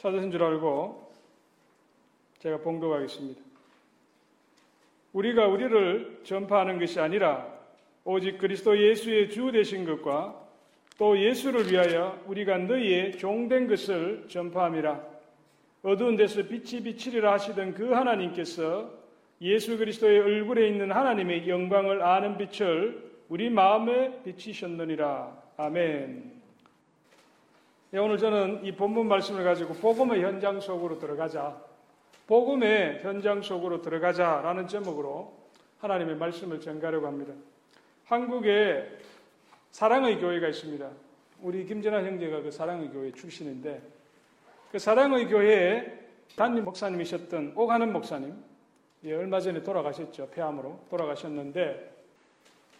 찾으신 줄 알고 제가 봉독하겠습니다. 우리가 우리를 전파하는 것이 아니라 오직 그리스도 예수의 주 되신 것과 또 예수를 위하여 우리가 너희의 종된 것을 전파함이라. 어두운 데서 빛이 비치리라 하시던 그 하나님께서 예수 그리스도의 얼굴에 있는 하나님의 영광을 아는 빛을 우리 마음에 비치셨느니라. 아멘. 네, 오늘 저는 이 본문 말씀을 가지고 복음의 현장 속으로 들어가자. 복음의 현장 속으로 들어가자라는 제목으로 하나님의 말씀을 전가려고 합니다. 한국에 사랑의 교회가 있습니다. 우리 김전환 형제가 그 사랑의 교회 출신인데 그 사랑의 교회에 담임 목사님이셨던 오가는 목사님 예, 얼마 전에 돌아가셨죠. 폐암으로 돌아가셨는데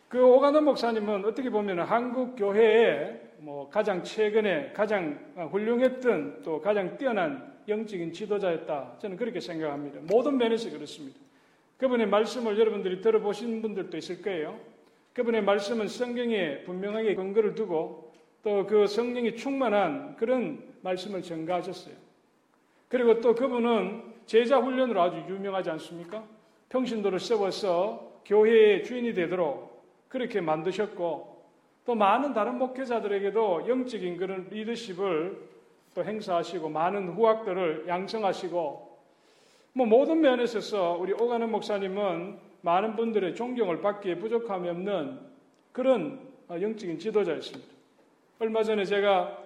그 오가는 목사님은 어떻게 보면 한국 교회에 뭐 가장 최근에 가장 훌륭했던 또 가장 뛰어난 영적인 지도자였다. 저는 그렇게 생각합니다. 모든 면에서 그렇습니다. 그분의 말씀을 여러분들이 들어보신 분들도 있을 거예요. 그분의 말씀은 성경에 분명하게 근거를 두고 또 그 성령이 충만한 그런 말씀을 전가하셨어요. 그리고 또 그분은 제자 훈련으로 아주 유명하지 않습니까? 평신도를 세워서 교회의 주인이 되도록 그렇게 만드셨고 또 많은 다른 목회자들에게도 영적인 그런 리더십을 또 행사하시고 많은 후학들을 양성하시고 뭐 모든 면에서 우리 오가는 목사님은 많은 분들의 존경을 받기에 부족함이 없는 그런 영적인 지도자였습니다. 얼마 전에 제가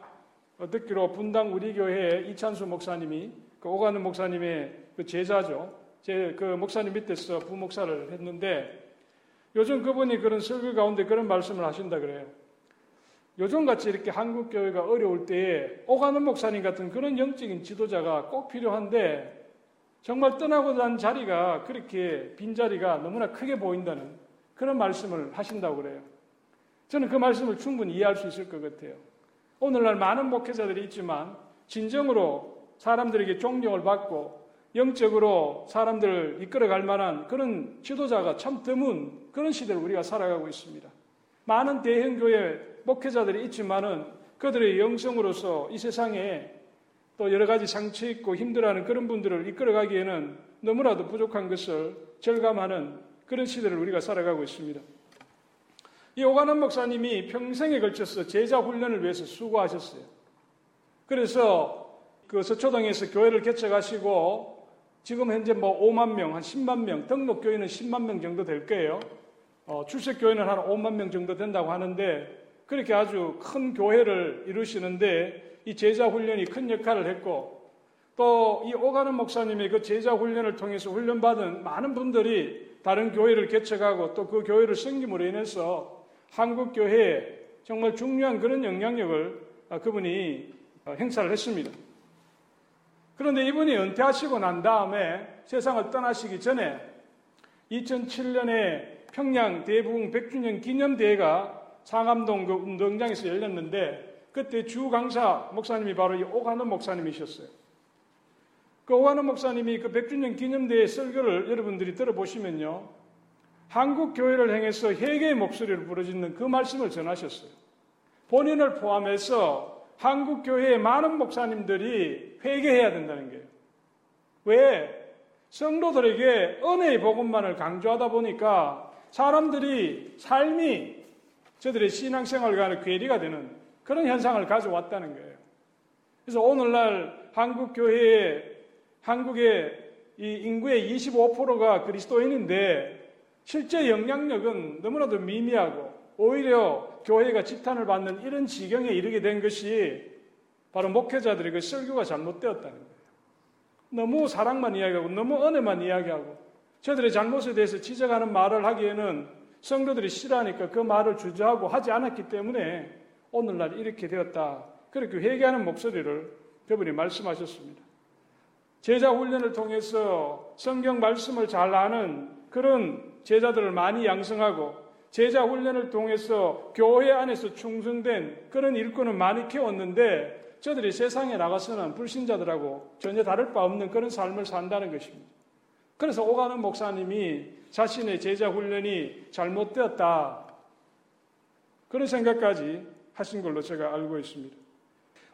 듣기로 분당 우리 교회 이찬수 목사님이 그 오가는 목사님의 그 제자죠. 제 그 목사님 밑에서 부목사를 했는데 요즘 그분이 그런 설교 가운데 그런 말씀을 하신다 그래요. 요즘같이 이렇게 한국 교회가 어려울 때에 오가는 목사님 같은 그런 영적인 지도자가 꼭 필요한데 정말 떠나고 난 자리가 그렇게 빈 자리가 너무나 크게 보인다는 그런 말씀을 하신다고 그래요. 저는 그 말씀을 충분히 이해할 수 있을 것 같아요. 오늘날 많은 목회자들이 있지만 진정으로 사람들에게 존경을 받고 영적으로 사람들을 이끌어갈 만한 그런 지도자가 참 드문 그런 시대를 우리가 살아가고 있습니다. 많은 대형교회 목회자들이 있지만은 그들의 영성으로서 이 세상에 또 여러 가지 상처 있고 힘들어하는 그런 분들을 이끌어가기에는 너무나도 부족한 것을 절감하는 그런 시대를 우리가 살아가고 있습니다. 이 오가는 목사님이 평생에 걸쳐서 제자 훈련을 위해서 수고하셨어요. 그래서 그 서초동에서 교회를 개척하시고 지금 현재 뭐 5만 명, 한 10만 명, 등록 교회는 10만 명 정도 될 거예요. 어, 출석 교회는 한 5만 명 정도 된다고 하는데 그렇게 아주 큰 교회를 이루시는데 이 제자 훈련이 큰 역할을 했고 또 이 오가는 목사님의 그 제자 훈련을 통해서 훈련받은 많은 분들이 다른 교회를 개척하고 또 그 교회를 섬김으로 인해서 한국 교회에 정말 중요한 그런 영향력을 그분이 행사를 했습니다. 그런데 이분이 은퇴하시고 난 다음에 세상을 떠나시기 전에 2007년에 평양 대부흥 100주년 기념대회가 상암동 그 운동장에서 열렸는데 그때 주 강사 목사님이 바로 이 오가는 목사님이셨어요. 그 오가는 목사님이 그 100주년 기념대회 설교를 여러분들이 들어보시면요. 한국 교회를 향해서 회개의 목소리를 부르짖는 그 말씀을 전하셨어요. 본인을 포함해서 한국 교회의 많은 목사님들이 회개해야 된다는 거예요. 왜? 성도들에게 은혜의 복음만을 강조하다 보니까 사람들이 삶이 저들의 신앙생활과는 괴리가 되는 그런 현상을 가져왔다는 거예요. 그래서 오늘날 한국 교회에 한국의 이 인구의 25%가 그리스도인인데 실제 영향력은 너무나도 미미하고 오히려 교회가 지탄을 받는 이런 지경에 이르게 된 것이 바로 목회자들의 그 설교가 잘못되었다는 거예요. 너무 사랑만 이야기하고 너무 은혜만 이야기하고 저들의 잘못에 대해서 지적하는 말을 하기에는 성도들이 싫어하니까 그 말을 주저하고 하지 않았기 때문에 오늘날 이렇게 되었다. 그렇게 회개하는 목소리를 그분이 말씀하셨습니다. 제자 훈련을 통해서 성경 말씀을 잘 아는 그런 제자들을 많이 양성하고 제자 훈련을 통해서 교회 안에서 충성된 그런 일꾼을 많이 키웠는데 저들이 세상에 나가서는 불신자들하고 전혀 다를 바 없는 그런 삶을 산다는 것입니다. 그래서 오가는 목사님이 자신의 제자 훈련이 잘못되었다. 그런 생각까지 하신 걸로 제가 알고 있습니다.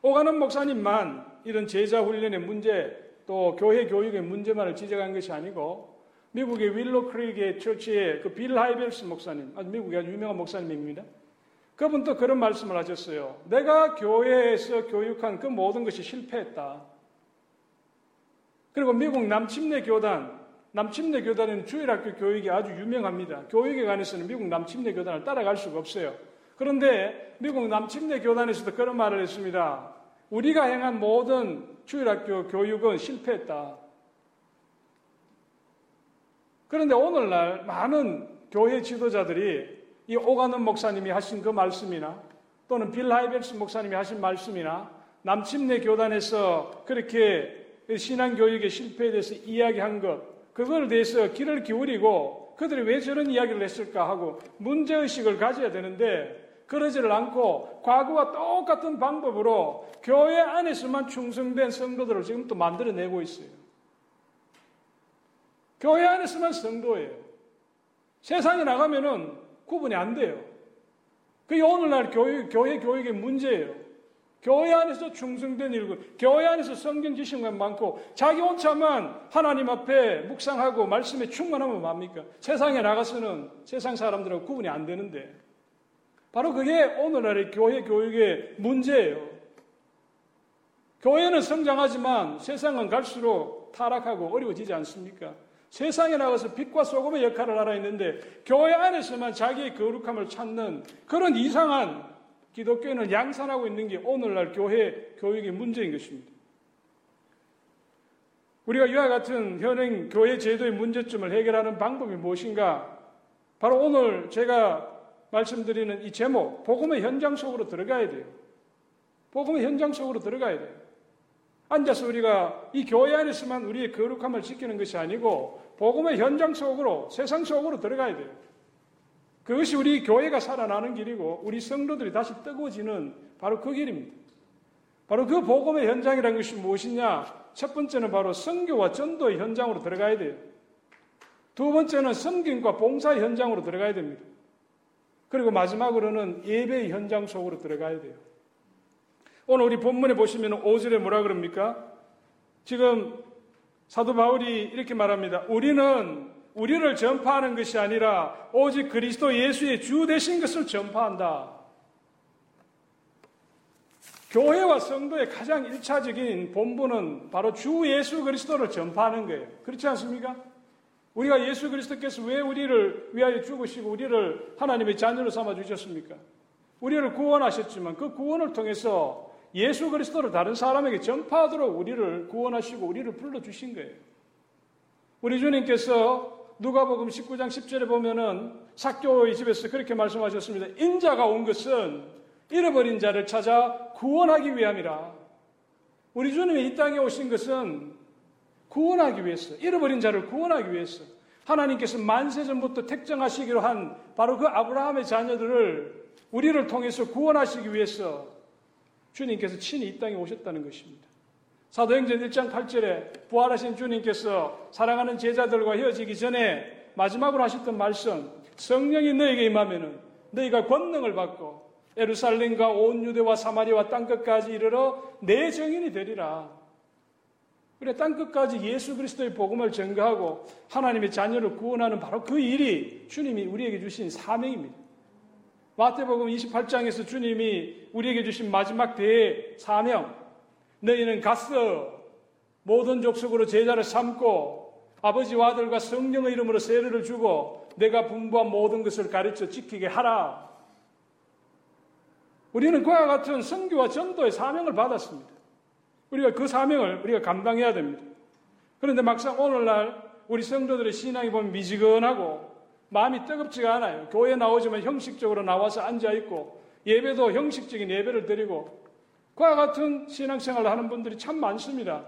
오가는 목사님만 이런 제자 훈련의 문제 또 교회 교육의 문제만을 지적한 것이 아니고 미국의 윌로 크릭의 처치의 그 빌 하이벨스 목사님, 아주 미국의 아주 유명한 목사님입니다. 그분도 그런 말씀을 하셨어요. 내가 교회에서 교육한 그 모든 것이 실패했다. 그리고 미국 남침내 교단, 남침내 교단은 주일학교 교육이 아주 유명합니다. 교육에 관해서는 미국 남침내 교단을 따라갈 수가 없어요. 그런데 미국 남침내 교단에서도 그런 말을 했습니다. 우리가 행한 모든 주일학교 교육은 실패했다. 그런데 오늘날 많은 교회 지도자들이 이 오가는 목사님이 하신 그 말씀이나 또는 빌 하이벨스 목사님이 하신 말씀이나 남침내 교단에서 그렇게 신앙 교육의 실패에 대해서 이야기한 것, 그걸 대해서 귀를 기울이고 그들이 왜 저런 이야기를 했을까 하고 문제 의식을 가져야 되는데 그러지를 않고 과거와 똑같은 방법으로 교회 안에서만 충성된 성도들을 지금 또 만들어내고 있어요. 교회 안에서만 성도예요. 세상에 나가면은 구분이 안 돼요. 그게 오늘날 교회, 교회 교육의 문제예요. 교회 안에서 충성된 일군, 교회 안에서 성경 지식만 많고 자기 혼자만 하나님 앞에 묵상하고 말씀에 충만하면 뭡니까? 세상에 나가서는 세상 사람들하고 구분이 안 되는데 바로 그게 오늘날의 교회 교육의 문제예요. 교회는 성장하지만 세상은 갈수록 타락하고 어려워지지 않습니까? 세상에 나가서 빛과 소금의 역할을 알아 있는데 교회 안에서만 자기의 거룩함을 찾는 그런 이상한 기독교인을 양산하고 있는 게 오늘날 교회 교육의 문제인 것입니다. 우리가 이와 같은 현행 교회 제도의 문제점을 해결하는 방법이 무엇인가? 바로 오늘 제가 말씀드리는 이 제목, 복음의 현장 속으로 들어가야 돼요. 복음의 현장 속으로 들어가야 돼요. 앉아서 우리가 이 교회 안에서만 우리의 거룩함을 지키는 것이 아니고 복음의 현장 속으로 세상 속으로 들어가야 돼요. 그것이 우리 교회가 살아나는 길이고 우리 성도들이 다시 뜨거워지는 바로 그 길입니다. 바로 그 복음의 현장이라는 것이 무엇이냐? 첫 번째는 바로 성교와 전도의 현장으로 들어가야 돼요. 두 번째는 성경과 봉사의 현장으로 들어가야 됩니다. 그리고 마지막으로는 예배의 현장 속으로 들어가야 돼요. 오늘 우리 본문에 보시면 5절에 뭐라 그럽니까? 지금 사도 바울이 이렇게 말합니다. 우리는 우리를 전파하는 것이 아니라 오직 그리스도 예수의 주 되신 것을 전파한다. 교회와 성도의 가장 일차적인 본분은 바로 주 예수 그리스도를 전파하는 거예요. 그렇지 않습니까? 우리가 예수 그리스도께서 왜 우리를 위하여 죽으시고 우리를 하나님의 자녀로 삼아 주셨습니까? 우리를 구원하셨지만 그 구원을 통해서 예수 그리스도를 다른 사람에게 전파하도록 우리를 구원하시고 우리를 불러주신 거예요. 우리 주님께서 누가복음 19장 10절에 보면은 사교의 집에서 그렇게 말씀하셨습니다. 인자가 온 것은 잃어버린 자를 찾아 구원하기 위함이라. 우리 주님이 이 땅에 오신 것은 구원하기 위해서, 잃어버린 자를 구원하기 위해서 하나님께서 만세 전부터 택정하시기로 한 바로 그 아브라함의 자녀들을 우리를 통해서 구원하시기 위해서 주님께서 친히 이 땅에 오셨다는 것입니다. 사도행전 1장 8절에 부활하신 주님께서 사랑하는 제자들과 헤어지기 전에 마지막으로 하셨던 말씀 성령이 너에게 임하면은 너희가 권능을 받고 에루살렘과 온 유대와 사마리와 땅끝까지 이르러 내 정인이 되리라. 그래 땅끝까지 예수 그리스도의 복음을 전가하고 하나님의 자녀를 구원하는 바로 그 일이 주님이 우리에게 주신 사명입니다. 마태복음 28장에서 주님이 우리에게 주신 마지막 대의 사명. 너희는 갔어. 모든 족속으로 제자를 삼고 아버지와 아들과 성령의 이름으로 세례를 주고 내가 분부한 모든 것을 가르쳐 지키게 하라. 우리는 그와 같은 성교와 전도의 사명을 받았습니다. 우리가 그 사명을 우리가 감당해야 됩니다. 그런데 막상 오늘날 우리 성도들의 신앙이 보면 미지근하고 마음이 뜨겁지가 않아요. 교회 나오지만 형식적으로 나와서 앉아있고 예배도 형식적인 예배를 드리고 그와 같은 신앙생활을 하는 분들이 참 많습니다.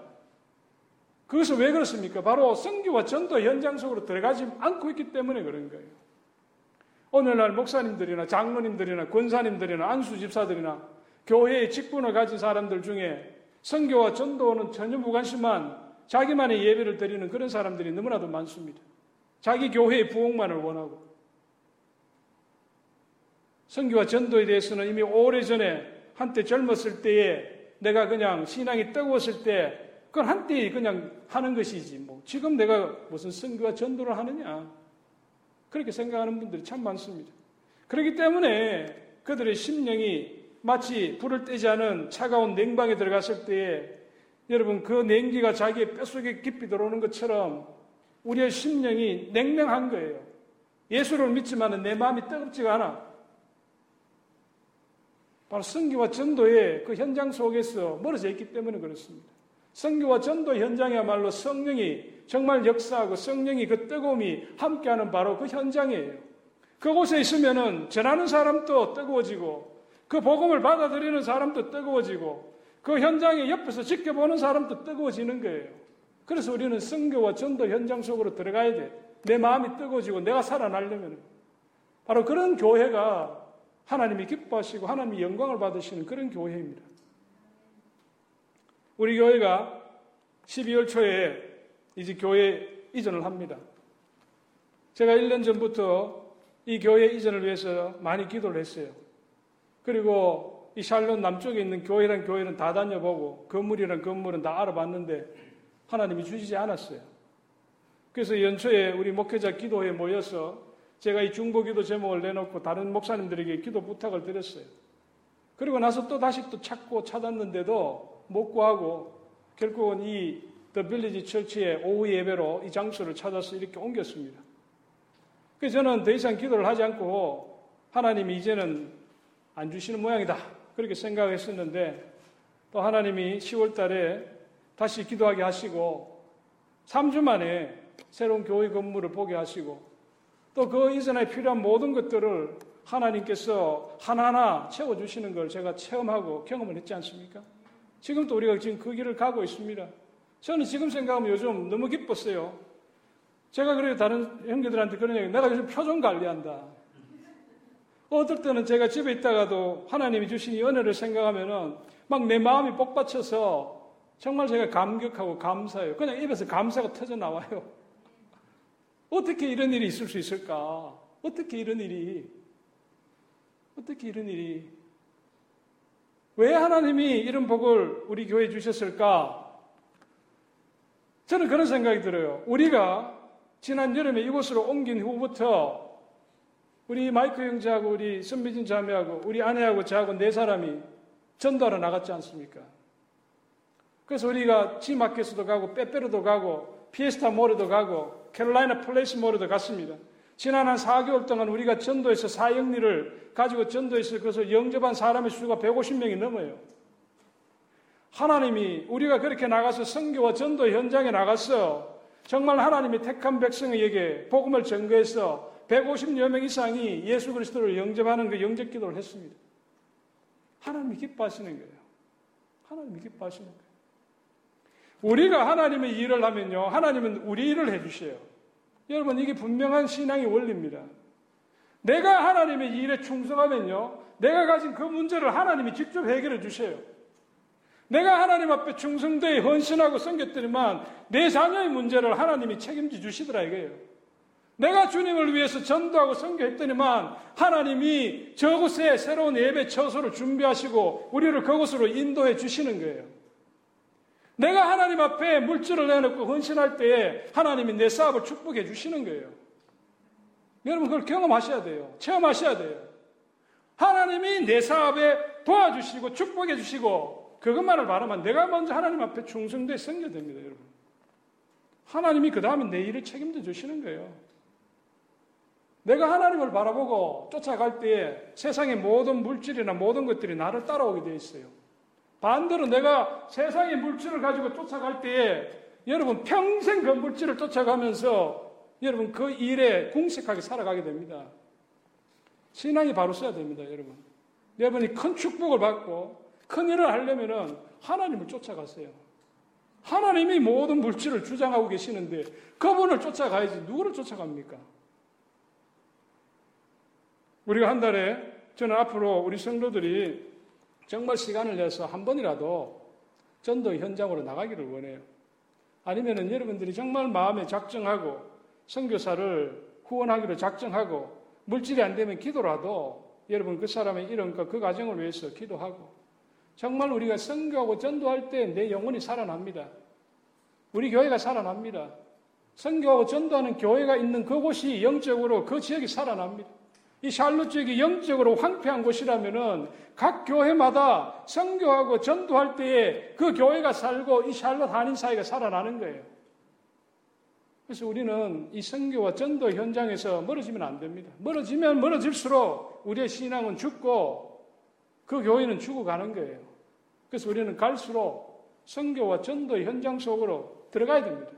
그것은 왜 그렇습니까? 바로 성교와 전도 현장 속으로 들어가지 않고 있기 때문에 그런 거예요. 오늘날 목사님들이나 장로님들이나 권사님들이나 안수 집사들이나 교회의 직분을 가진 사람들 중에 성교와 전도는 전혀 무관심한 자기만의 예배를 드리는 그런 사람들이 너무나도 많습니다. 자기 교회의 부흥만을 원하고 성교와 전도에 대해서는 이미 오래전에 한때 젊었을 때에 내가 그냥 신앙이 뜨거웠을 때 그건 한때 그냥 하는 것이지 뭐 지금 내가 무슨 선교와 전도를 하느냐 그렇게 생각하는 분들이 참 많습니다. 그렇기 때문에 그들의 심령이 마치 불을 떼지 않은 차가운 냉방에 들어갔을 때에 여러분 그 냉기가 자기의 뼛속에 깊이 들어오는 것처럼 우리의 심령이 냉랭한 거예요. 예수를 믿지만 내 마음이 뜨겁지가 않아. 바로 성교와 전도의 그 현장 속에서 멀어져 있기 때문에 그렇습니다. 성교와 전도 현장이야말로 성령이 정말 역사하고 성령이 그 뜨거움이 함께하는 바로 그 현장이에요. 그곳에 있으면은 전하는 사람도 뜨거워지고 그 복음을 받아들이는 사람도 뜨거워지고 그 현장에 옆에서 지켜보는 사람도 뜨거워지는 거예요. 그래서 우리는 성교와 전도 현장 속으로 들어가야 돼. 내 마음이 뜨거워지고 내가 살아나려면 바로 그런 교회가 하나님이 기뻐하시고 하나님이 영광을 받으시는 그런 교회입니다. 우리 교회가 12월 초에 이제 교회 이전을 합니다. 제가 1년 전부터 이 교회 이전을 위해서 많이 기도를 했어요. 그리고 이 샬롯 남쪽에 있는 교회란 교회는 다 다녀보고 건물이란 건물은 다 알아봤는데 하나님이 주시지 않았어요. 그래서 연초에 우리 목회자 기도회에 모여서 제가 이 중보 기도 제목을 내놓고 다른 목사님들에게 기도 부탁을 드렸어요. 그리고 나서 또 다시 또 찾고 찾았는데도 못 구하고 결국은 이 더 빌리지 철치의 오후 예배로 이 장소를 찾아서 이렇게 옮겼습니다. 그래서 저는 더 이상 기도를 하지 않고 하나님이 이제는 안 주시는 모양이다. 그렇게 생각했었는데 또 하나님이 10월 달에 다시 기도하게 하시고 3주 만에 새로운 교회 건물을 보게 하시고 또 그 이전에 필요한 모든 것들을 하나님께서 하나하나 채워주시는 걸 제가 체험하고 경험을 했지 않습니까? 지금도 우리가 지금 그 길을 가고 있습니다. 저는 지금 생각하면 요즘 너무 기뻤어요. 제가 그래요. 다른 형제들한테 그런 얘기, 내가 요즘 표정 관리한다. 어떨 때는 제가 집에 있다가도 하나님이 주신 이 은혜를 생각하면은 막 내 마음이 복받쳐서 정말 제가 감격하고 감사해요. 그냥 입에서 감사가 터져 나와요. 어떻게 이런 일이 있을 수 있을까? 어떻게 이런 일이? 어떻게 이런 일이? 왜 하나님이 이런 복을 우리 교회에 주셨을까? 저는 그런 생각이 들어요. 우리가 지난 여름에 이곳으로 옮긴 후부터 우리 마이크 형제하고 우리 선미진 자매하고 우리 아내하고 저하고 네 사람이 전도하러 나갔지 않습니까? 그래서 우리가 지마켓에도 가고 빼빼로도 가고 Fiesta Mall에도 가고 Carolina Place Mall에도 갔습니다. 지난 한 4개월 동안 우리가 전도에서 사형리를 가지고 전도해서 그것을 영접한 사람의 수가 150명이 넘어요. 하나님이 우리가 그렇게 나가서 성교와 전도 현장에 나가서 정말 하나님이 택한 백성에게 복음을 전거해서 150여 명 이상이 예수 그리스도를 영접하는 그 영접 기도를 했습니다. 하나님이 기뻐하시는 거예요. 하나님이 기뻐하시는 거예요. 우리가 하나님의 일을 하면요. 하나님은 우리 일을 해주셔요. 여러분, 이게 분명한 신앙의 원리입니다. 내가 하나님의 일에 충성하면요. 내가 가진 그 문제를 하나님이 직접 해결해 주셔요. 내가 하나님 앞에 충성되에 헌신하고 섬겼더니만 내 자녀의 문제를 하나님이 책임져 주시더라 이거예요. 내가 주님을 위해서 전도하고 섬겨했더니만 하나님이 저곳에 새로운 예배 처소를 준비하시고 우리를 그곳으로 인도해 주시는 거예요. 내가 하나님 앞에 물질을 내놓고 헌신할 때에 하나님이 내 사업을 축복해 주시는 거예요. 여러분 그걸 경험하셔야 돼요. 체험하셔야 돼요. 하나님이 내 사업에 도와주시고 축복해 주시고 그것만을 바라면 내가 먼저 하나님 앞에 충성되어 섬겨야 됩니다, 여러분. 하나님이 그 다음에 내 일을 책임져 주시는 거예요. 내가 하나님을 바라보고 쫓아갈 때에 세상의 모든 물질이나 모든 것들이 나를 따라오게 되어 있어요. 반대로 내가 세상의 물질을 가지고 쫓아갈 때에 여러분 평생 그 물질을 쫓아가면서 여러분 그 일에 궁색하게 살아가게 됩니다. 신앙이 바로 써야 됩니다, 여러분. 여러분이 큰 축복을 받고 큰 일을 하려면은 하나님을 쫓아가세요. 하나님이 모든 물질을 주장하고 계시는데 그분을 쫓아가야지 누구를 쫓아갑니까? 우리가 한 달에 저는 앞으로 우리 성도들이 정말 시간을 내서 한 번이라도 전도 현장으로 나가기를 원해요. 아니면은 여러분들이 정말 마음에 작정하고 선교사를 후원하기로 작정하고 물질이 안 되면 기도라도 여러분 그 사람의 이름과 그 가정을 위해서 기도하고 정말 우리가 선교하고 전도할 때 내 영혼이 살아납니다. 우리 교회가 살아납니다. 선교하고 전도하는 교회가 있는 그곳이 영적으로 그 지역이 살아납니다. 이 샬롯 지역이 영적으로 황폐한 곳이라면은 각 교회마다 선교하고 전도할 때에 그 교회가 살고 이 샬롯 한인 사회가 살아나는 거예요. 그래서 우리는 이 선교와 전도 현장에서 멀어지면 안 됩니다. 멀어지면 멀어질수록 우리의 신앙은 죽고 그 교회는 죽어가는 거예요. 그래서 우리는 갈수록 선교와 전도 현장 속으로 들어가야 됩니다.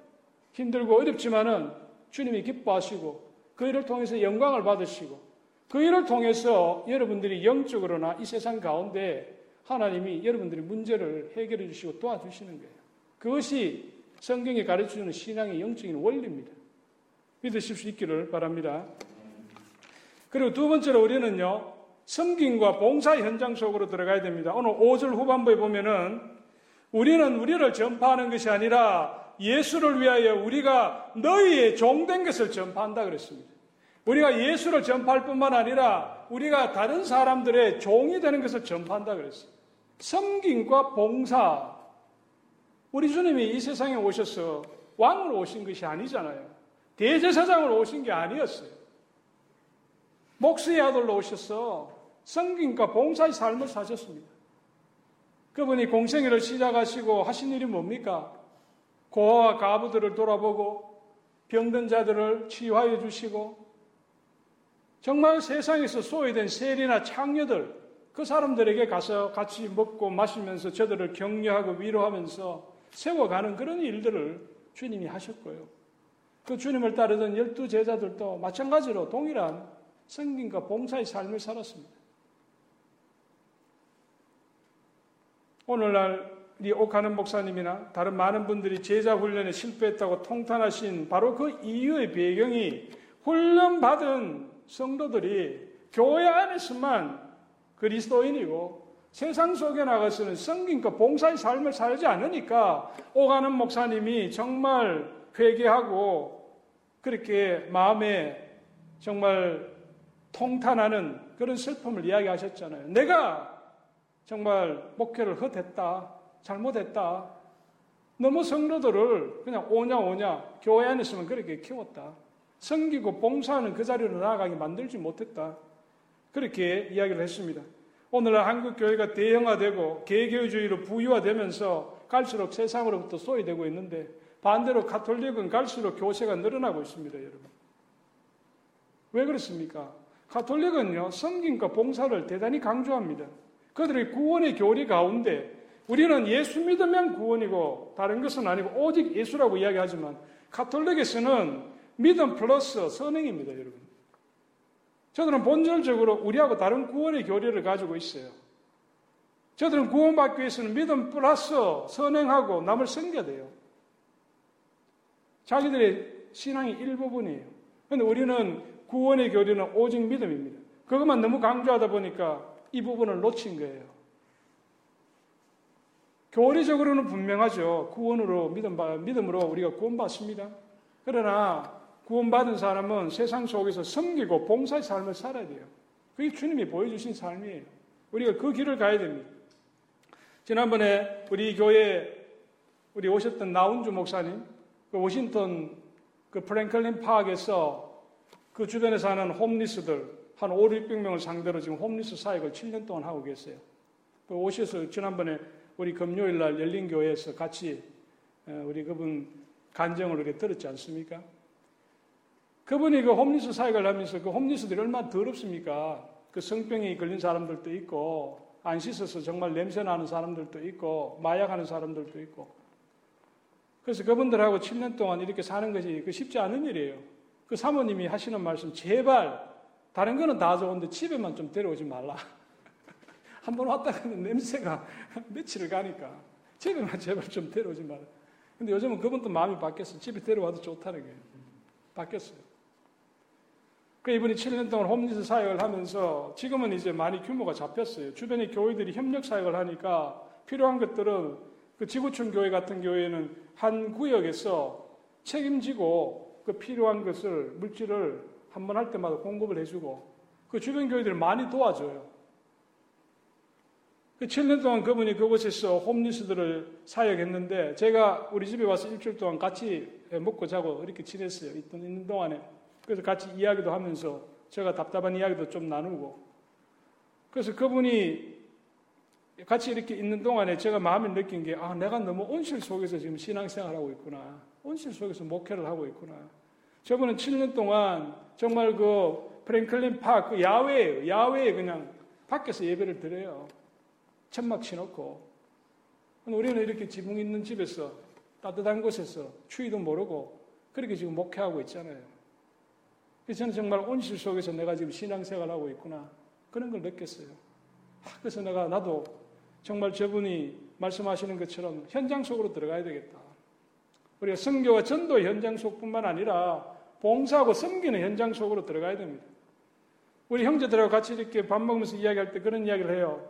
힘들고 어렵지만은 주님이 기뻐하시고 그 일을 통해서 영광을 받으시고 그 일을 통해서 여러분들이 영적으로나 이 세상 가운데 하나님이 여러분들의 문제를 해결해 주시고 도와주시는 거예요. 그것이 성경이 가르쳐주는 신앙의 영적인 원리입니다. 믿으실 수 있기를 바랍니다. 그리고 두 번째로 우리는요, 섬김과 봉사 현장 속으로 들어가야 됩니다. 오늘 5절 후반부에 보면은 우리는 우리를 전파하는 것이 아니라 예수를 위하여 우리가 너희의 종된 것을 전파한다 그랬습니다. 우리가 예수를 전파할 뿐만 아니라 우리가 다른 사람들의 종이 되는 것을 전파한다 그랬어요. 섬김과 봉사. 우리 주님이 이 세상에 오셔서 왕으로 오신 것이 아니잖아요. 대제사장으로 오신 게 아니었어요. 목수의 아들로 오셔서 섬김과 봉사의 삶을 사셨습니다. 그분이 공생애를 시작하시고 하신 일이 뭡니까? 고아와 가부들을 돌아보고 병든 자들을 치유하여 주시고 정말 세상에서 소외된 세리나 창녀들 그 사람들에게 가서 같이 먹고 마시면서 저들을 격려하고 위로하면서 세워가는 그런 일들을 주님이 하셨고요. 그 주님을 따르던 열두 제자들도 마찬가지로 동일한 성김과 봉사의 삶을 살았습니다. 오늘날 우리 옥하는 목사님이나 다른 많은 분들이 제자 훈련에 실패했다고 통탄하신 바로 그 이유의 배경이 훈련받은 성도들이 교회 안에서만 그리스도인이고 세상 속에 나가서는 성김과 봉사의 삶을 살지 않으니까 오가는 목사님이 정말 회개하고 그렇게 마음에 정말 통탄하는 그런 슬픔을 이야기하셨잖아요. 내가 정말 목회를 헛했다. 잘못했다. 너무 성도들을 그냥 오냐 오냐 교회 안에서만 그렇게 키웠다. 성기고 봉사하는 그 자리로 나아가게 만들지 못했다. 그렇게 이야기를 했습니다. 오늘날 한국 교회가 대형화되고 개교주의로 부유화되면서 갈수록 세상으로부터 소외되고 있는데 반대로 가톨릭은 갈수록 교세가 늘어나고 있습니다, 여러분. 왜 그렇습니까? 가톨릭은요, 성김과 봉사를 대단히 강조합니다. 그들의 구원의 교리 가운데 우리는 예수 믿으면 구원이고 다른 것은 아니고 오직 예수라고 이야기하지만 가톨릭에서는 믿음 플러스 선행입니다, 여러분. 저들은 본질적으로 우리하고 다른 구원의 교리를 가지고 있어요. 저들은 구원받기 위해서는 믿음 플러스 선행하고 남을 섬겨야 돼요. 자기들의 신앙의 일부분이에요. 그런데 우리는 구원의 교리는 오직 믿음입니다. 그것만 너무 강조하다 보니까 이 부분을 놓친 거예요. 교리적으로는 분명하죠. 구원으로 믿음, 믿음으로 우리가 구원받습니다. 그러나 구원받은 사람은 세상 속에서 섬기고 봉사의 삶을 살아야 돼요. 그게 주님이 보여주신 삶이에요. 우리가 그 길을 가야 됩니다. 지난번에 우리 교회 우리 오셨던 나운주 목사님, 그 워싱턴 그 프랭클린 파악에서 그 주변에 사는 홈리스들, 한 5, 600명을 상대로 지금 홈리스 사역을 7년 동안 하고 계세요. 그 오셔서 지난번에 우리 금요일 날 열린 교회에서 같이 우리 그분 간정을 이렇게 들었지 않습니까? 그분이 그 홈리스 사역을 하면서 그 홈리스들이 얼마나 더럽습니까? 그 성병에 걸린 사람들도 있고 안 씻어서 정말 냄새 나는 사람들도 있고 마약하는 사람들도 있고 그래서 그분들하고 7년 동안 이렇게 사는 것이 그 쉽지 않은 일이에요. 그 사모님이 하시는 말씀 제발 다른 거는 다 좋은데 집에만 좀 데려오지 말라. 한 번 왔다 가면 냄새가 며칠을 가니까 집에만 제발 좀 데려오지 말라. 근데 요즘은 그분도 마음이 바뀌었어. 집에 데려와도 좋다는 거예요. 바뀌었어요. 그 이분이 7년 동안 홈리스 사역을 하면서 지금은 이제 많이 규모가 잡혔어요. 주변의 교회들이 협력 사역을 하니까 필요한 것들은 그 지구촌 교회 같은 교회는 한 구역에서 책임지고 그 필요한 것을 물질을 한 번 할 때마다 공급을 해주고 그 주변 교회들을 많이 도와줘요. 그 7년 동안 그분이 그곳에서 홈리스들을 사역했는데 제가 우리 집에 와서 일주일 동안 같이 먹고 자고 이렇게 지냈어요. 있던 있는 동안에. 그래서 같이 이야기도 하면서 제가 답답한 이야기도 좀 나누고. 그래서 그분이 같이 이렇게 있는 동안에 제가 마음에 느낀 게, 아, 내가 너무 온실 속에서 지금 신앙생활 하고 있구나. 온실 속에서 목회를 하고 있구나. 저분은 7년 동안 정말 그 프랭클린 파크, 그 야외에, 야외에 그냥 밖에서 예배를 드려요. 천막 치놓고. 우리는 이렇게 지붕 있는 집에서 따뜻한 곳에서 추위도 모르고 그렇게 지금 목회하고 있잖아요. 그래서 저는 정말 온실 속에서 내가 지금 신앙생활 하고 있구나. 그런 걸 느꼈어요. 그래서 내가 나도 정말 저분이 말씀하시는 것처럼 현장 속으로 들어가야 되겠다. 우리가 성교와 전도 현장 속뿐만 아니라 봉사하고 섬기는 현장 속으로 들어가야 됩니다. 우리 형제들하고 같이 이렇게 밥 먹으면서 이야기할 때 그런 이야기를 해요.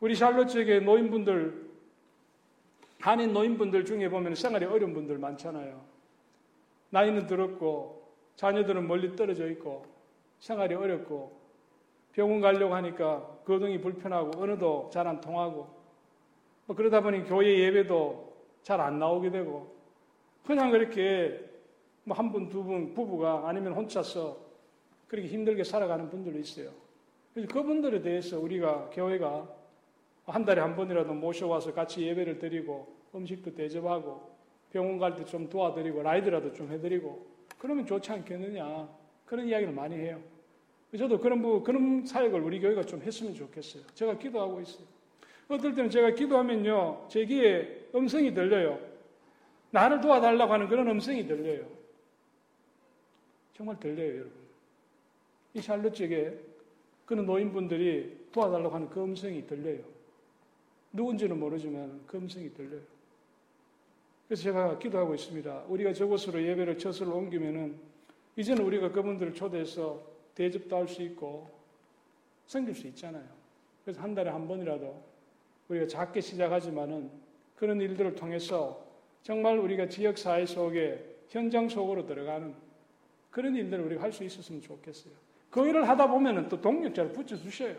우리 샬롯 지역의 노인분들, 한인 노인분들 중에 보면 생활이 어려운 분들 많잖아요. 나이는 들었고, 자녀들은 멀리 떨어져 있고, 생활이 어렵고, 병원 가려고 하니까 거동이 불편하고, 언어도 잘 안 통하고, 뭐 그러다 보니 교회 예배도 잘 안 나오게 되고, 그냥 그렇게 뭐 한 분, 두 분, 부부가 아니면 혼자서 그렇게 힘들게 살아가는 분들도 있어요. 그래서 그분들에 대해서 우리가 교회가 한 달에 한 번이라도 모셔와서 같이 예배를 드리고 음식도 대접하고 병원 갈 때 좀 도와드리고 라이드라도 좀 해드리고 그러면 좋지 않겠느냐 그런 이야기를 많이 해요. 저도 그런 부 그런 사역을 우리 교회가 좀 했으면 좋겠어요. 제가 기도하고 있어요. 어떨 때는 제가 기도하면요 제 귀에 음성이 들려요. 나를 도와달라고 하는 그런 음성이 들려요. 정말 들려요, 여러분. 이 샬롯 쪽에 그런 노인분들이 도와달라고 하는 그 음성이 들려요. 누군지는 모르지만 그 음성이 들려요. 그래서 제가 기도하고 있습니다. 우리가 저곳으로 예배를 저슬로 옮기면은 이제는 우리가 그분들을 초대해서 대접도 할 수 있고 섬길 수 있잖아요. 그래서 한 달에 한 번이라도 우리가 작게 시작하지만은 그런 일들을 통해서 정말 우리가 지역 사회 속에 현장 속으로 들어가는 그런 일들을 우리가 할 수 있었으면 좋겠어요. 그 일을 하다 보면은 또 동력자를 붙여 주셔요.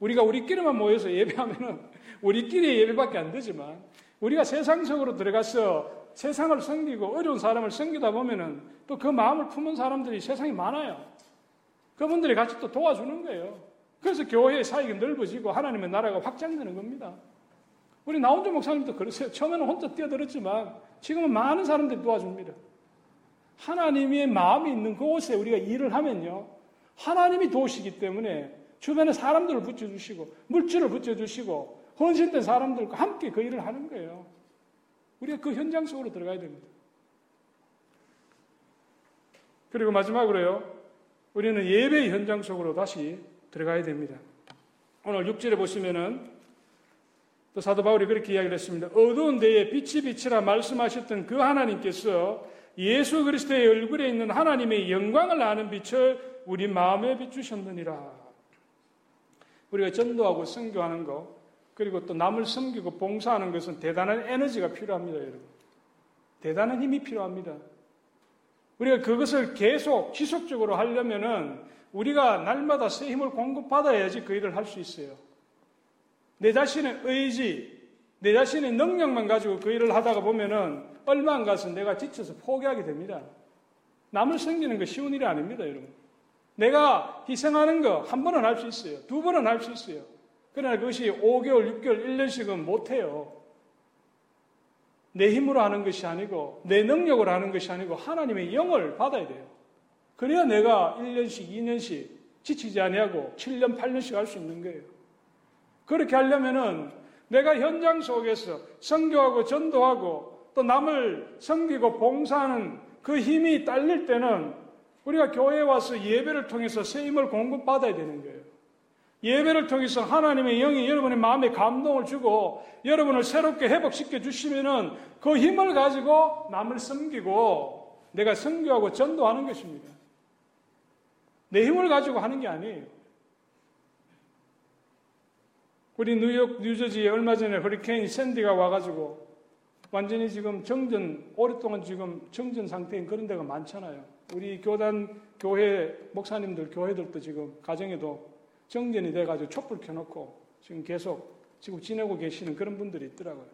우리가 우리끼리만 모여서 예배하면은 우리끼리 예배밖에 안 되지만 우리가 세상 속으로 들어가서 세상을 섬기고 어려운 사람을 섬기다 보면은 또 그 마음을 품은 사람들이 세상에 많아요. 그분들이 같이 또 도와주는 거예요. 그래서 교회의 사역이 넓어지고 하나님의 나라가 확장되는 겁니다. 우리 나온주 목사님도 그러세요. 처음에는 혼자 뛰어들었지만 지금은 많은 사람들이 도와줍니다. 하나님의 마음이 있는 그곳에 우리가 일을 하면요. 하나님이 도우시기 때문에 주변에 사람들을 붙여주시고 물질을 붙여주시고 헌신된 사람들과 함께 그 일을 하는 거예요. 우리가 그 현장 속으로 들어가야 됩니다. 그리고 마지막으로요. 우리는 예배 현장 속으로 다시 들어가야 됩니다. 오늘 6절에 보시면은 또 사도 바울이 그렇게 이야기를 했습니다. 어두운 데에 빛이 빛이라 말씀하셨던 그 하나님께서 예수 그리스도의 얼굴에 있는 하나님의 영광을 아는 빛을 우리 마음에 비추셨느니라. 우리가 전도하고 선교하는 것, 그리고 또 남을 섬기고 봉사하는 것은 대단한 에너지가 필요합니다, 여러분. 대단한 힘이 필요합니다. 우리가 그것을 계속 지속적으로 하려면은 우리가 날마다 새 힘을 공급받아야지 그 일을 할 수 있어요. 내 자신의 의지, 내 자신의 능력만 가지고 그 일을 하다가 보면은 얼마 안 가서 내가 지쳐서 포기하게 됩니다. 남을 섬기는 거 쉬운 일이 아닙니다, 여러분. 내가 희생하는 거 한 번은 할 수 있어요. 두 번은 할 수 있어요. 그러나 그것이 5개월, 6개월, 1년씩은 못해요. 내 힘으로 하는 것이 아니고, 내 능력으로 하는 것이 아니고, 하나님의 영을 받아야 돼요. 그래야 내가 1년씩, 2년씩 지치지 아니하고 7년, 8년씩 할 수 있는 거예요. 그렇게 하려면은 내가 현장 속에서 성교하고 전도하고 또 남을 섬기고 봉사하는 그 힘이 딸릴 때는 우리가 교회에 와서 예배를 통해서 새 힘을 공급받아야 되는 거예요. 예배를 통해서 하나님의 영이 여러분의 마음에 감동을 주고 여러분을 새롭게 회복시켜 주시면은 그 힘을 가지고 남을 섬기고 내가 성교하고 전도하는 것입니다. 내 힘을 가지고 하는 게 아니에요. 우리 뉴욕, 뉴저지에 얼마 전에 허리케인 샌디가 와가지고 완전히 지금 정전, 오랫동안 지금 정전 상태인 그런 데가 많잖아요. 우리 교단, 교회, 목사님들, 교회들도 지금 가정에도 정전이 돼가지고 촛불 켜놓고 지금 계속 지금 지내고 계시는 그런 분들이 있더라고요.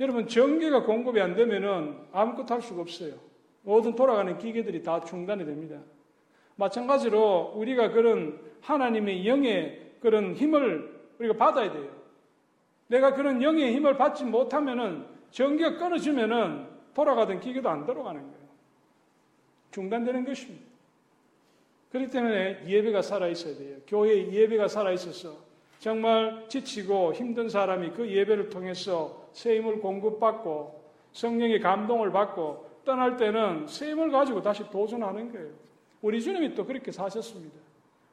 여러분, 전기가 공급이 안 되면은 아무것도 할 수가 없어요. 모든 돌아가는 기계들이 다 중단이 됩니다. 마찬가지로 우리가 그런 하나님의 영의 그런 힘을 우리가 받아야 돼요. 내가 그런 영의 힘을 받지 못하면은 전기가 끊어지면은 돌아가던 기계도 안 돌아가는 거예요. 중단되는 것입니다. 그렇기 때문에 예배가 살아있어야 돼요. 교회에 예배가 살아있어서 정말 지치고 힘든 사람이 그 예배를 통해서 새 힘을 공급받고 성령의 감동을 받고 떠날 때는 새 힘을 가지고 다시 도전하는 거예요. 우리 주님이 또 그렇게 사셨습니다.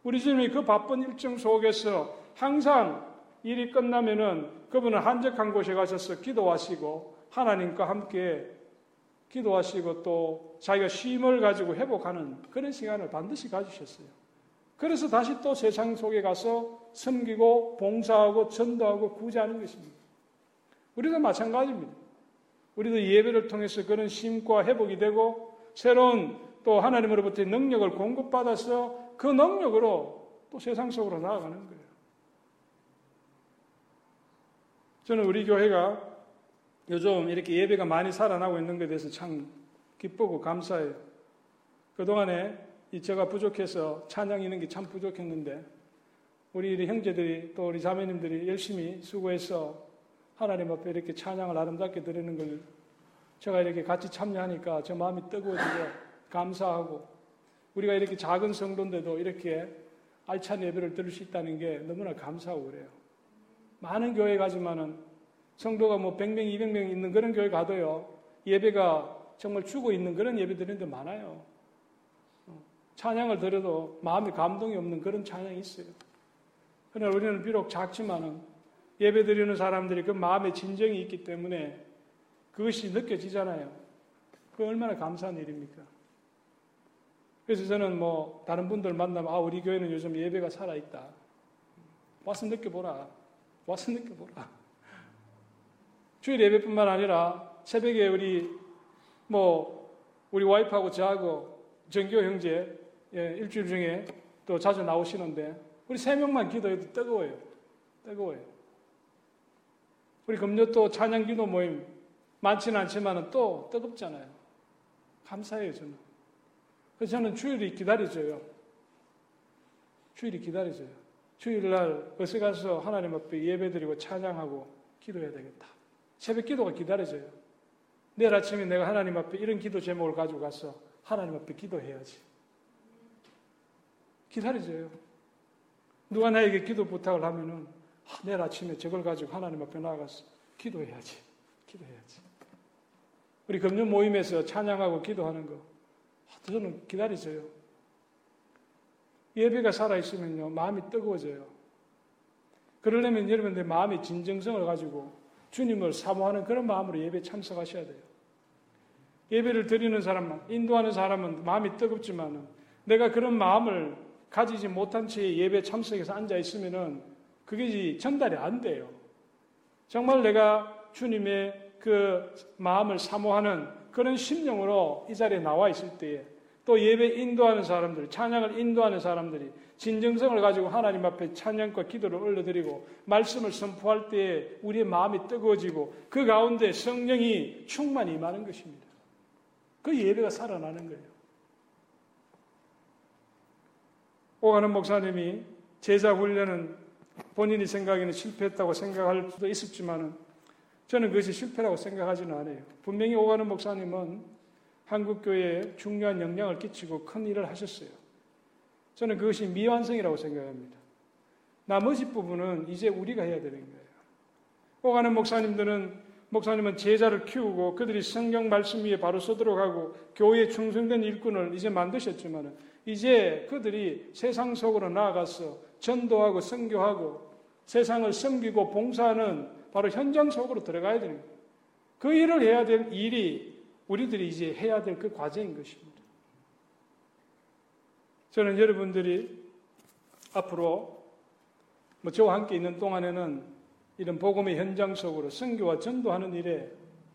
우리 주님이 그 바쁜 일정 속에서 항상 일이 끝나면은 그분은 한적한 곳에 가셔서 기도하시고 하나님과 함께 기도하시고 또 자기가 쉼을 가지고 회복하는 그런 시간을 반드시 가지셨어요. 그래서 다시 또 세상 속에 가서 섬기고 봉사하고 전도하고 구제하는 것입니다. 우리도 마찬가지입니다. 우리도 예배를 통해서 그런 쉼과 회복이 되고 새로운 또 하나님으로부터 능력을 공급받아서 그 능력으로 또 세상 속으로 나아가는 거예요. 저는 우리 교회가 요즘 이렇게 예배가 많이 살아나고 있는 것에 대해서 참 기쁘고 감사해요. 그동안에 이 제가 부족해서 찬양 이는 게 참 부족했는데 우리 형제들이 또 우리 자매님들이 열심히 수고해서 하나님 앞에 이렇게 찬양을 아름답게 드리는 걸 제가 이렇게 같이 참여하니까 저 마음이 뜨거워지고 감사하고 우리가 이렇게 작은 성도인데도 이렇게 알찬 예배를 들을 수 있다는 게 너무나 감사하고 그래요. 많은 교회 가지만은 성도가 뭐 100명, 200명 있는 그런 교회 가도요. 예배가 정말 죽어 있는 그런 예배 드리는데 많아요. 어, 찬양을 들어도 마음이 감동이 없는 그런 찬양이 있어요. 그러나 우리는 비록 작지만은 예배 드리는 사람들이 그 마음에 진정이 있기 때문에 그것이 느껴지잖아요. 그 얼마나 감사한 일입니까? 그래서 저는 뭐 다른 분들 만나면 아 우리 교회는 요즘 예배가 살아 있다. 와서 느껴보라. 와서 느껴보라. 주일 예배뿐만 아니라 새벽에 우리 뭐 우리 와이프하고 저하고 정교 형제 예, 일주일 중에 또 자주 나오시는데 우리 세 명만 기도해도 뜨거워요. 뜨거워요. 우리 금요 또 찬양 기도 모임 많지는 않지만 또 뜨겁잖아요. 감사해요, 저는. 그래서 저는 주일이 기다려져요. 주일이 기다려져요. 주일날 어서 가서 하나님 앞에 예배 드리고 찬양하고 기도해야 되겠다. 새벽 기도가 기다려져요. 내일 아침에 내가 하나님 앞에 이런 기도 제목을 가지고 가서 하나님 앞에 기도해야지. 기다려져요. 누가 나에게 기도 부탁을 하면은 아, 내일 아침에 저걸 가지고 하나님 앞에 나가서 기도해야지. 기도해야지. 우리 금년 모임에서 찬양하고 기도하는 거 아, 저는 기다려져요. 예배가 살아있으면요, 마음이 뜨거워져요. 그러려면 여러분들 마음의 진정성을 가지고 주님을 사모하는 그런 마음으로 예배에 참석하셔야 돼요. 예배를 드리는 사람만, 인도하는 사람은 마음이 뜨겁지만 내가 그런 마음을 가지지 못한 채 예배 참석해서 앉아 있으면은 그게 전달이 안 돼요. 정말 내가 주님의 그 마음을 사모하는 그런 심령으로 이 자리에 나와 있을 때에 또 예배 인도하는 사람들, 찬양을 인도하는 사람들이 진정성을 가지고 하나님 앞에 찬양과 기도를 올려드리고 말씀을 선포할 때에 우리의 마음이 뜨거워지고 그 가운데 성령이 충만히 임하는 것입니다. 그 예배가 살아나는 거예요. 오가는 목사님이 제자 훈련은 본인이 생각에는 실패했다고 생각할 수도 있었지만은 저는 그것이 실패라고 생각하지는 않아요. 분명히 오가는 목사님은 한국교회에 중요한 영향을 끼치고 큰 일을 하셨어요. 저는 그것이 미완성이라고 생각합니다. 나머지 부분은 이제 우리가 해야 되는 거예요. 오가는 목사님들은 목사님은 제자를 키우고 그들이 성경 말씀 위에 바로 서도록 하고 교회에 충성된 일꾼을 이제 만드셨지만 이제 그들이 세상 속으로 나아가서 전도하고 선교하고 세상을 섬기고 봉사하는 바로 현장 속으로 들어가야 되는. 그 일을 해야 될 일이 우리들이 이제 해야 될 그 과정인 것입니다. 저는 여러분들이 앞으로 뭐 저와 함께 있는 동안에는 이런 복음의 현장 속으로 선교와 전도하는 일에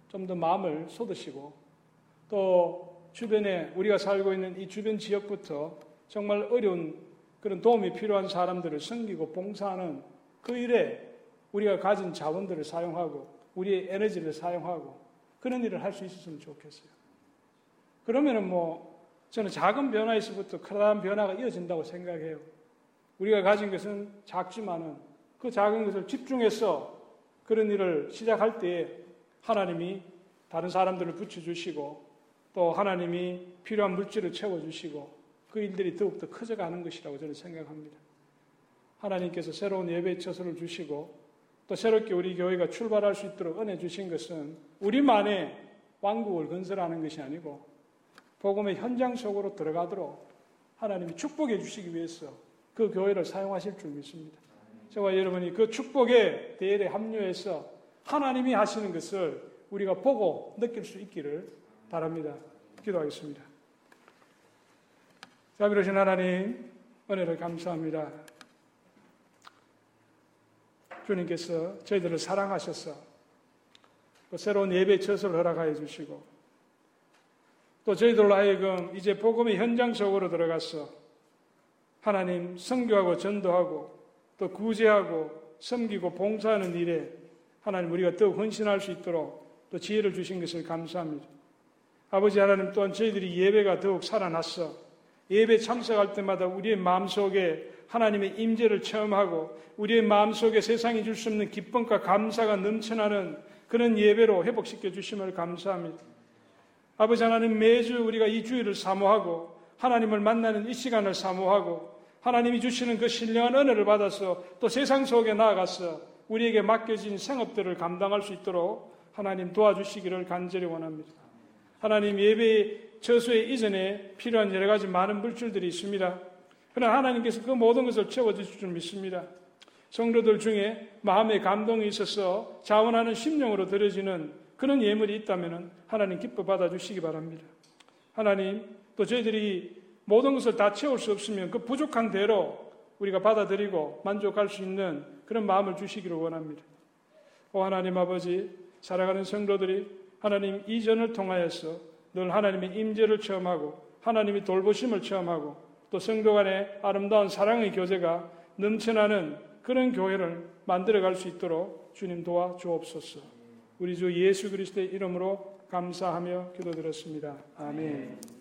좀 더 마음을 쏟으시고 또 주변에 우리가 살고 있는 이 주변 지역부터 정말 어려운 그런 도움이 필요한 사람들을 섬기고 봉사하는 그 일에 우리가 가진 자원들을 사용하고 우리의 에너지를 사용하고 그런 일을 할 수 있었으면 좋겠어요. 그러면은 뭐 저는 작은 변화에서부터 커다란 변화가 이어진다고 생각해요. 우리가 가진 것은 작지만은 그 작은 것을 집중해서 그런 일을 시작할 때에 하나님이 다른 사람들을 붙여주시고 또 하나님이 필요한 물질을 채워주시고 그 일들이 더욱더 커져가는 것이라고 저는 생각합니다. 하나님께서 새로운 예배 처소를 주시고 또 새롭게 우리 교회가 출발할 수 있도록 은혜 주신 것은 우리만의 왕국을 건설하는 것이 아니고 복음의 현장 속으로 들어가도록 하나님이 축복해 주시기 위해서 그 교회를 사용하실 줄 믿습니다. 저와 여러분이 그 축복의 대열에 합류해서 하나님이 하시는 것을 우리가 보고 느낄 수 있기를 바랍니다. 기도하겠습니다. 자비로신 하나님, 은혜를 감사합니다. 주님께서 저희들을 사랑하셔서 그 새로운 예배 처소를 허락하여 주시고 또 저희들로 하여금 이제 복음의 현장 속으로 들어가서 하나님 성교하고 전도하고 또 구제하고 섬기고 봉사하는 일에 하나님 우리가 더욱 헌신할 수 있도록 또 지혜를 주신 것을 감사합니다. 아버지 하나님 또한 저희들이 예배가 더욱 살아났어 예배 참석할 때마다 우리의 마음속에 하나님의 임재를 체험하고 우리의 마음속에 세상이 줄 수 없는 기쁨과 감사가 넘쳐나는 그런 예배로 회복시켜 주심을 감사합니다. 아버지 하나님 매주 우리가 이 주일을 사모하고 하나님을 만나는 이 시간을 사모하고 하나님이 주시는 그 신령한 은혜를 받아서 또 세상 속에 나아가서 우리에게 맡겨진 생업들을 감당할 수 있도록 하나님 도와주시기를 간절히 원합니다. 하나님 예배 처소에 이전에 필요한 여러 가지 많은 물질들이 있습니다. 그러나 하나님께서 그 모든 것을 채워주실 줄 믿습니다. 성도들 중에 마음의 감동이 있어서 자원하는 심령으로 드려지는 그런 예물이 있다면 하나님 기뻐 받아주시기 바랍니다. 하나님, 또 저희들이 모든 것을 다 채울 수 없으면 그 부족한 대로 우리가 받아들이고 만족할 수 있는 그런 마음을 주시기를 원합니다. 오 하나님 아버지, 살아가는 성도들이 하나님 이전을 통하여서 늘 하나님의 임재를 체험하고 하나님의 돌보심을 체험하고 또 성도 간의 아름다운 사랑의 교제가 넘쳐나는 그런 교회를 만들어갈 수 있도록 주님 도와 주옵소서. 우리 주 예수 그리스도의 이름으로 감사하며 기도드렸습니다. 아멘.